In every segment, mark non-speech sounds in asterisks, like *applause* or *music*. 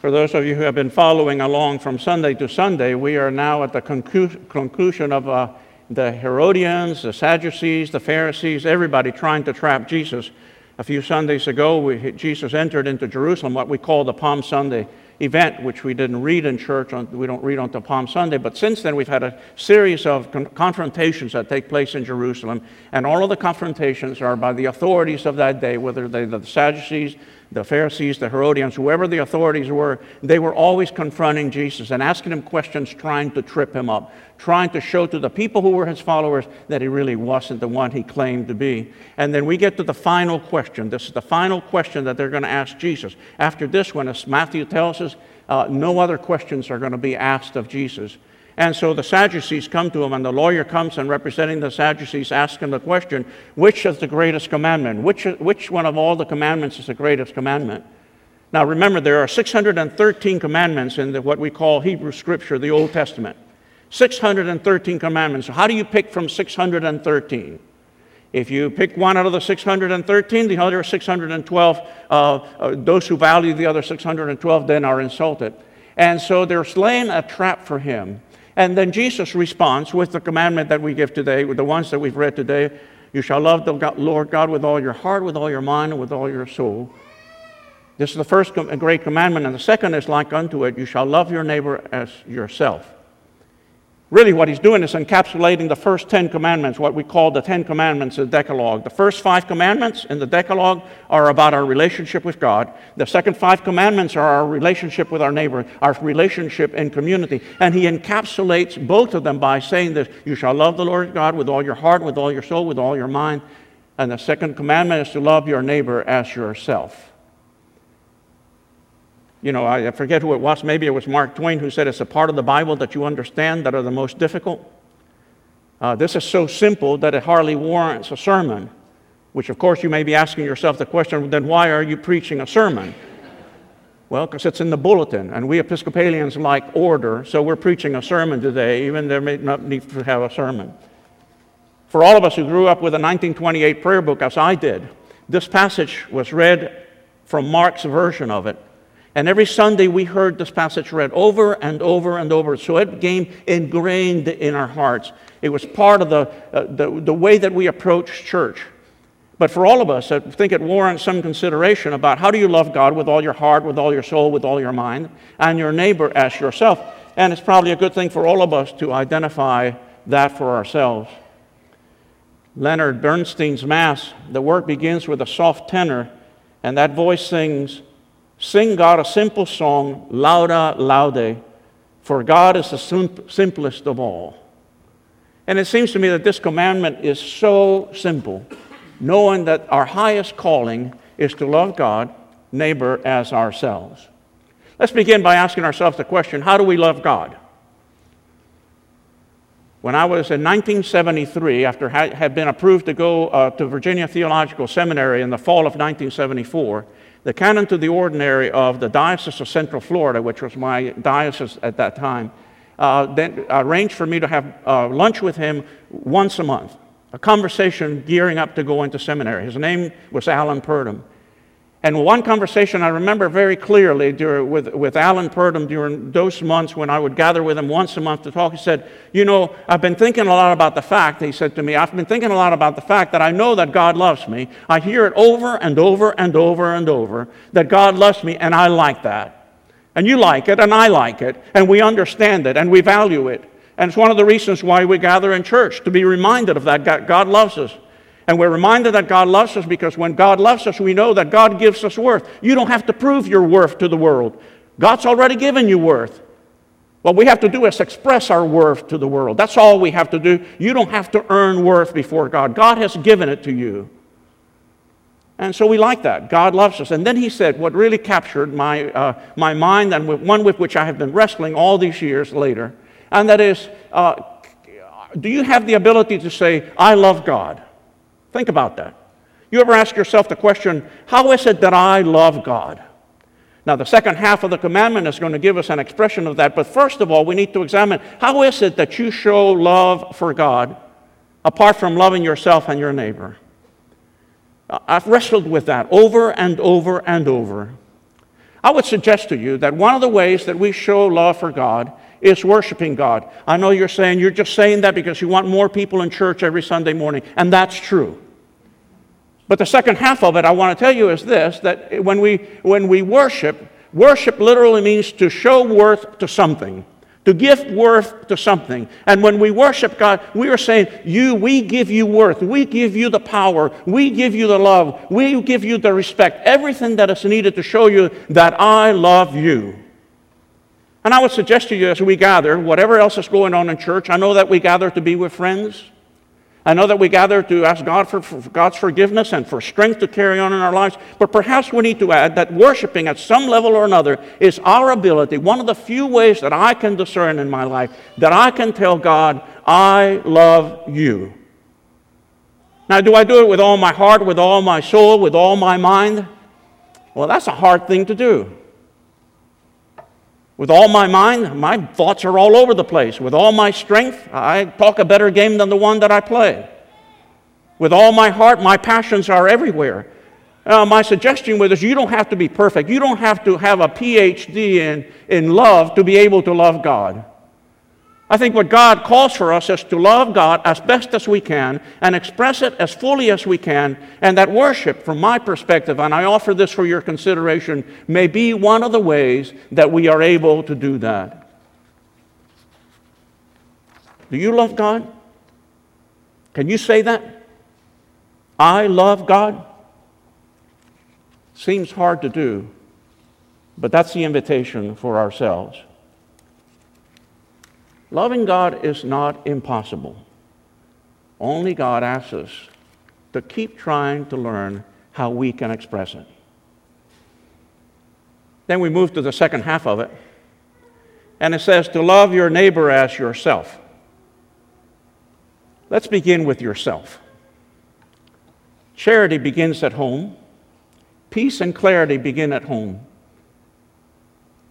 For those of you who have been following along from Sunday to Sunday, we are now at the conclu- conclusion of uh, the Herodians, the Sadducees, the Pharisees, everybody trying to trap Jesus. A few Sundays ago, we, Jesus entered into Jerusalem, what we call the Palm Sunday event, which we didn't read in church. On, we don't read until Palm Sunday. But since then, we've had a series of con- confrontations that take place in Jerusalem. And all of the confrontations are by the authorities of that day, whether they're the Sadducees, the Pharisees, the Herodians, whoever the authorities were, they were always confronting Jesus and asking him questions, trying to trip him up, trying to show to the people who were his followers that he really wasn't the one he claimed to be. And then we get to the final question. This is the final question that they're going to ask Jesus. After this one, as Matthew tells us, uh, no other questions are going to be asked of Jesus. And so the Sadducees come to him, and the lawyer comes and representing the Sadducees asks him the question, which is the greatest commandment? Which, which one of all the commandments is the greatest commandment? Now remember, there are 613 commandments in the, what we call Hebrew Scripture, the Old Testament. 613 commandments. How do you pick from 613? If you pick one out of the 613, the other 612, uh, uh, those who value the other 612 then are insulted. And so they're laying a trap for him. And then Jesus responds with the commandment that we give today, with the ones that we've read today. You shall love the Lord God with all your heart, with all your mind, and with all your soul. This is the first great commandment. And the second is like unto it you shall love your neighbor as yourself. Really, what he's doing is encapsulating the first Ten Commandments, what we call the Ten Commandments, the Decalogue. The first five commandments in the Decalogue are about our relationship with God. The second five commandments are our relationship with our neighbor, our relationship in community. And he encapsulates both of them by saying this You shall love the Lord God with all your heart, with all your soul, with all your mind. And the second commandment is to love your neighbor as yourself you know, I forget who it was, maybe it was Mark Twain who said it's a part of the Bible that you understand that are the most difficult. Uh, this is so simple that it hardly warrants a sermon, which, of course, you may be asking yourself the question then why are you preaching a sermon? Well, because it's in the bulletin, and we Episcopalians like order, so we're preaching a sermon today, even though there may not need to have a sermon. For all of us who grew up with a 1928 prayer book, as I did, this passage was read from Mark's version of it and every Sunday we heard this passage read over and over and over. So it became ingrained in our hearts. It was part of the, uh, the, the way that we approach church. But for all of us, I think it warrants some consideration about how do you love God with all your heart, with all your soul, with all your mind, and your neighbor as yourself. And it's probably a good thing for all of us to identify that for ourselves. Leonard Bernstein's Mass, the work begins with a soft tenor, and that voice sings, Sing God a simple song, Lauda Laude, for God is the simplest of all. And it seems to me that this commandment is so simple, knowing that our highest calling is to love God, neighbor as ourselves. Let's begin by asking ourselves the question how do we love God? When I was in 1973, after I had been approved to go uh, to Virginia Theological Seminary in the fall of 1974, the canon to the ordinary of the Diocese of Central Florida, which was my diocese at that time, uh, then arranged for me to have uh, lunch with him once a month, a conversation gearing up to go into seminary. His name was Alan Purdom. And one conversation I remember very clearly during, with, with Alan Purdom during those months when I would gather with him once a month to talk, he said, You know, I've been thinking a lot about the fact, he said to me, I've been thinking a lot about the fact that I know that God loves me. I hear it over and over and over and over that God loves me, and I like that. And you like it, and I like it, and we understand it, and we value it. And it's one of the reasons why we gather in church, to be reminded of that. God loves us. And we're reminded that God loves us because when God loves us, we know that God gives us worth. You don't have to prove your worth to the world, God's already given you worth. What we have to do is express our worth to the world. That's all we have to do. You don't have to earn worth before God, God has given it to you. And so we like that. God loves us. And then he said, what really captured my, uh, my mind and one with which I have been wrestling all these years later, and that is, uh, do you have the ability to say, I love God? Think about that. You ever ask yourself the question, how is it that I love God? Now, the second half of the commandment is going to give us an expression of that, but first of all, we need to examine how is it that you show love for God apart from loving yourself and your neighbor? I've wrestled with that over and over and over. I would suggest to you that one of the ways that we show love for God is worshiping God. I know you're saying you're just saying that because you want more people in church every Sunday morning, and that's true. But the second half of it I want to tell you is this that when we, when we worship, worship literally means to show worth to something to give worth to something. And when we worship God, we are saying, You, we give you worth. We give you the power. We give you the love. We give you the respect. Everything that is needed to show you that I love you. And I would suggest to you as we gather, whatever else is going on in church, I know that we gather to be with friends. I know that we gather to ask God for, for, God's forgiveness and for strength to carry on in our lives, but perhaps we need to add that worshiping at some level or another is our ability, one of the few ways that I can discern in my life, that I can tell God, I love you. Now, do I do it with all my heart, with all my soul, with all my mind? Well, that's a hard thing to do. With all my mind, my thoughts are all over the place. With all my strength, I talk a better game than the one that I play. With all my heart, my passions are everywhere. Uh, my suggestion with is you don't have to be perfect. You don't have to have a PhD in, in love to be able to love God. I think what God calls for us is to love God as best as we can and express it as fully as we can. And that worship, from my perspective, and I offer this for your consideration, may be one of the ways that we are able to do that. Do you love God? Can you say that? I love God? Seems hard to do, but that's the invitation for ourselves. Loving God is not impossible. Only God asks us to keep trying to learn how we can express it. Then we move to the second half of it, and it says to love your neighbor as yourself. Let's begin with yourself. Charity begins at home. Peace and clarity begin at home.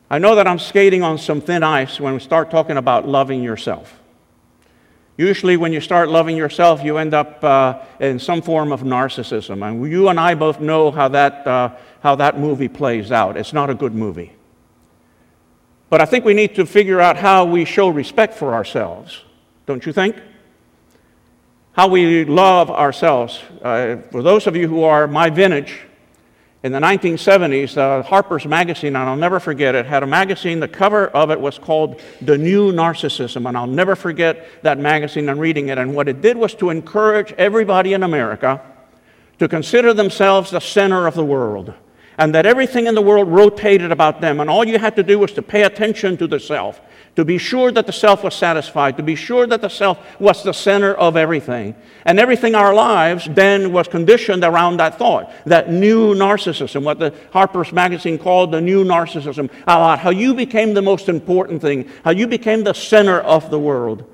I know that I'm skating on some thin ice when we start talking about loving yourself. Usually, when you start loving yourself, you end up uh, in some form of narcissism. And you and I both know how that, uh, how that movie plays out. It's not a good movie. But I think we need to figure out how we show respect for ourselves, don't you think? How we love ourselves. Uh, for those of you who are my vintage, in the 1970s, uh, Harper's Magazine, and I'll never forget it, had a magazine. The cover of it was called The New Narcissism, and I'll never forget that magazine and reading it. And what it did was to encourage everybody in America to consider themselves the center of the world and that everything in the world rotated about them, and all you had to do was to pay attention to the self to be sure that the self was satisfied, to be sure that the self was the center of everything. And everything in our lives then was conditioned around that thought, that new narcissism, what the Harper's Magazine called the new narcissism, how you became the most important thing, how you became the center of the world.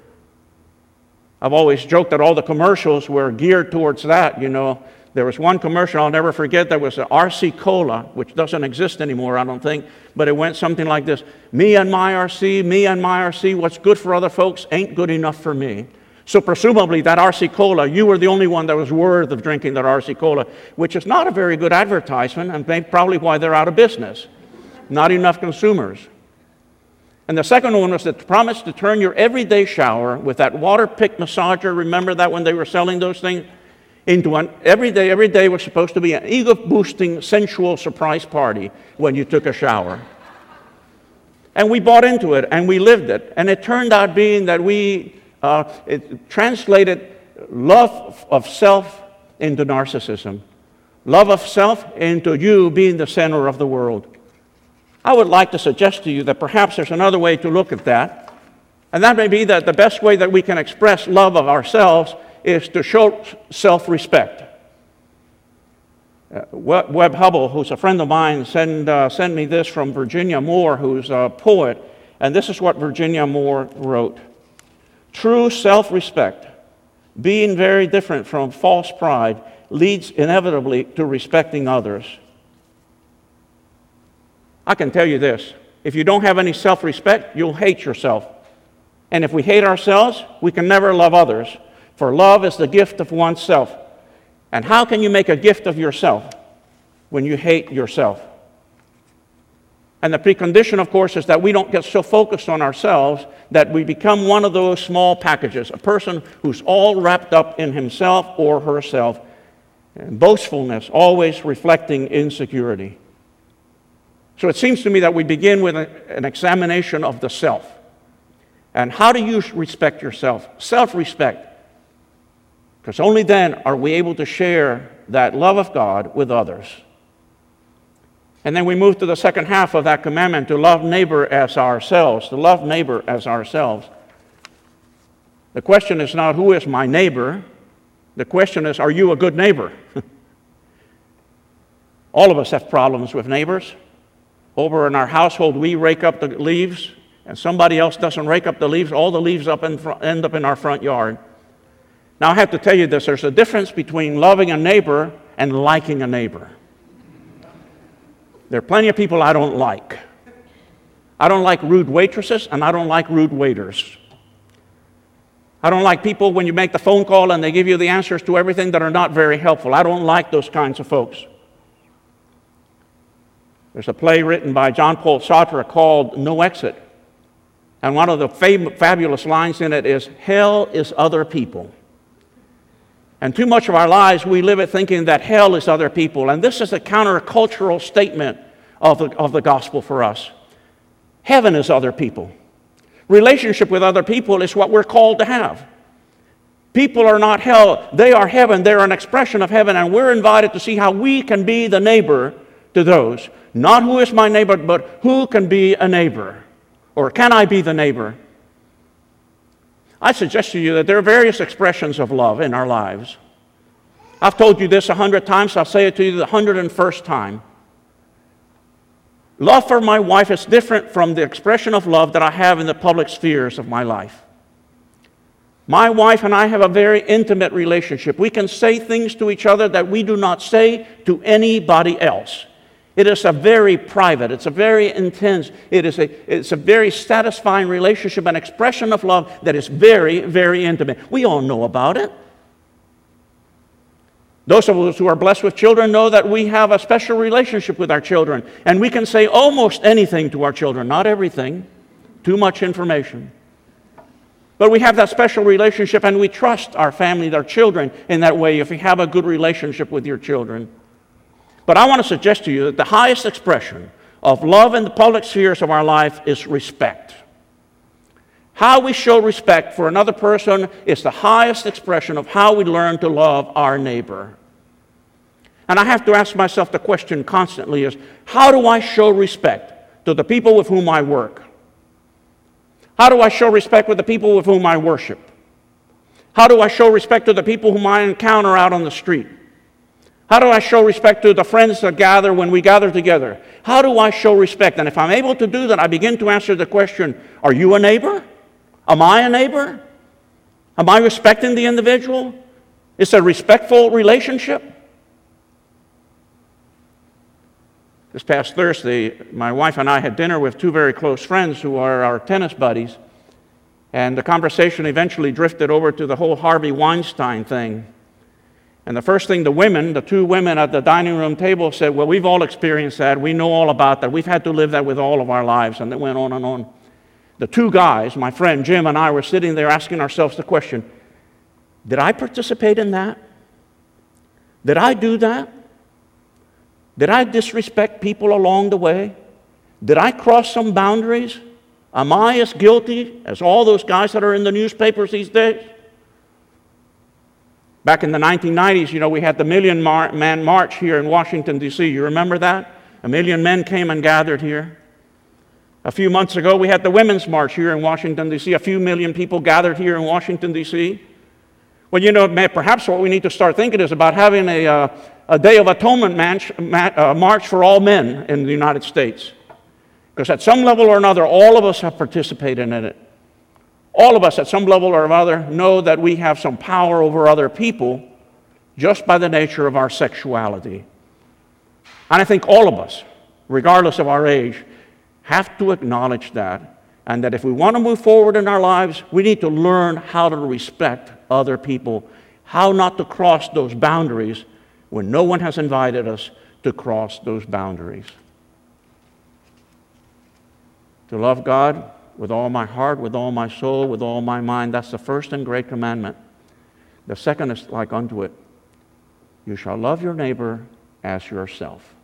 I've always joked that all the commercials were geared towards that, you know. There was one commercial I'll never forget. There was an RC Cola, which doesn't exist anymore, I don't think, but it went something like this Me and my RC, me and my RC, what's good for other folks ain't good enough for me. So, presumably, that RC Cola, you were the only one that was worth of drinking that RC Cola, which is not a very good advertisement and probably why they're out of business. Not enough consumers. And the second one was the promise to turn your everyday shower with that Water Pik massager. Remember that when they were selling those things? Into an every day, every day was supposed to be an ego boosting, sensual surprise party when you took a shower. And we bought into it and we lived it. And it turned out being that we uh, translated love of self into narcissism, love of self into you being the center of the world. I would like to suggest to you that perhaps there's another way to look at that. And that may be that the best way that we can express love of ourselves is to show self respect. Uh, Webb Hubbell, who's a friend of mine, sent, uh, sent me this from Virginia Moore, who's a poet, and this is what Virginia Moore wrote True self respect, being very different from false pride, leads inevitably to respecting others. I can tell you this if you don't have any self respect, you'll hate yourself. And if we hate ourselves, we can never love others. For love is the gift of oneself. And how can you make a gift of yourself when you hate yourself? And the precondition, of course, is that we don't get so focused on ourselves that we become one of those small packages, a person who's all wrapped up in himself or herself, and boastfulness, always reflecting insecurity. So it seems to me that we begin with a, an examination of the self. And how do you respect yourself? Self respect. Because only then are we able to share that love of God with others. And then we move to the second half of that commandment to love neighbor as ourselves, to love neighbor as ourselves. The question is not who is my neighbor, the question is are you a good neighbor? *laughs* All of us have problems with neighbors. Over in our household, we rake up the leaves, and somebody else doesn't rake up the leaves. All the leaves up in front, end up in our front yard. Now, I have to tell you this there's a difference between loving a neighbor and liking a neighbor. There are plenty of people I don't like. I don't like rude waitresses, and I don't like rude waiters. I don't like people when you make the phone call and they give you the answers to everything that are not very helpful. I don't like those kinds of folks. There's a play written by John Paul Sartre called No Exit. And one of the fab- fabulous lines in it is Hell is other people. And too much of our lives, we live it thinking that hell is other people. And this is a countercultural statement of the, of the gospel for us. Heaven is other people. Relationship with other people is what we're called to have. People are not hell, they are heaven. They're an expression of heaven, and we're invited to see how we can be the neighbor to those. Not who is my neighbor, but who can be a neighbor? Or can I be the neighbor? I suggest to you that there are various expressions of love in our lives. I've told you this a hundred times, I'll say it to you the hundred and first time. Love for my wife is different from the expression of love that I have in the public spheres of my life. My wife and I have a very intimate relationship. We can say things to each other that we do not say to anybody else. It is a very private, it's a very intense, it is a, it's a very satisfying relationship, an expression of love that is very, very intimate. We all know about it. Those of us who are blessed with children know that we have a special relationship with our children, and we can say almost anything to our children, not everything, too much information. But we have that special relationship, and we trust our family, our children, in that way if we have a good relationship with your children. But I want to suggest to you that the highest expression of love in the public spheres of our life is respect. How we show respect for another person is the highest expression of how we learn to love our neighbor. And I have to ask myself the question constantly is how do I show respect to the people with whom I work? How do I show respect with the people with whom I worship? How do I show respect to the people whom I encounter out on the street? How do I show respect to the friends that gather when we gather together? How do I show respect? And if I'm able to do that, I begin to answer the question Are you a neighbor? Am I a neighbor? Am I respecting the individual? It's a respectful relationship. This past Thursday, my wife and I had dinner with two very close friends who are our tennis buddies. And the conversation eventually drifted over to the whole Harvey Weinstein thing. And the first thing the women, the two women at the dining room table said, Well, we've all experienced that. We know all about that. We've had to live that with all of our lives. And it went on and on. The two guys, my friend Jim and I, were sitting there asking ourselves the question Did I participate in that? Did I do that? Did I disrespect people along the way? Did I cross some boundaries? Am I as guilty as all those guys that are in the newspapers these days? Back in the 1990s, you know, we had the Million Mar- Man March here in Washington, D.C. You remember that? A million men came and gathered here. A few months ago, we had the Women's March here in Washington, D.C. A few million people gathered here in Washington, D.C. Well, you know, perhaps what we need to start thinking is about having a, uh, a Day of Atonement march, uh, march for all men in the United States. Because at some level or another, all of us have participated in it. All of us, at some level or other, know that we have some power over other people just by the nature of our sexuality. And I think all of us, regardless of our age, have to acknowledge that. And that if we want to move forward in our lives, we need to learn how to respect other people, how not to cross those boundaries when no one has invited us to cross those boundaries. to love God with all my heart, with all my soul, with all my mind. That's the first and great commandment. The second is like unto it you shall love your neighbor as yourself.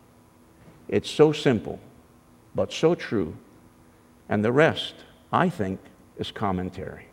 It's so simple, but so true. And the rest, I think, is commentary.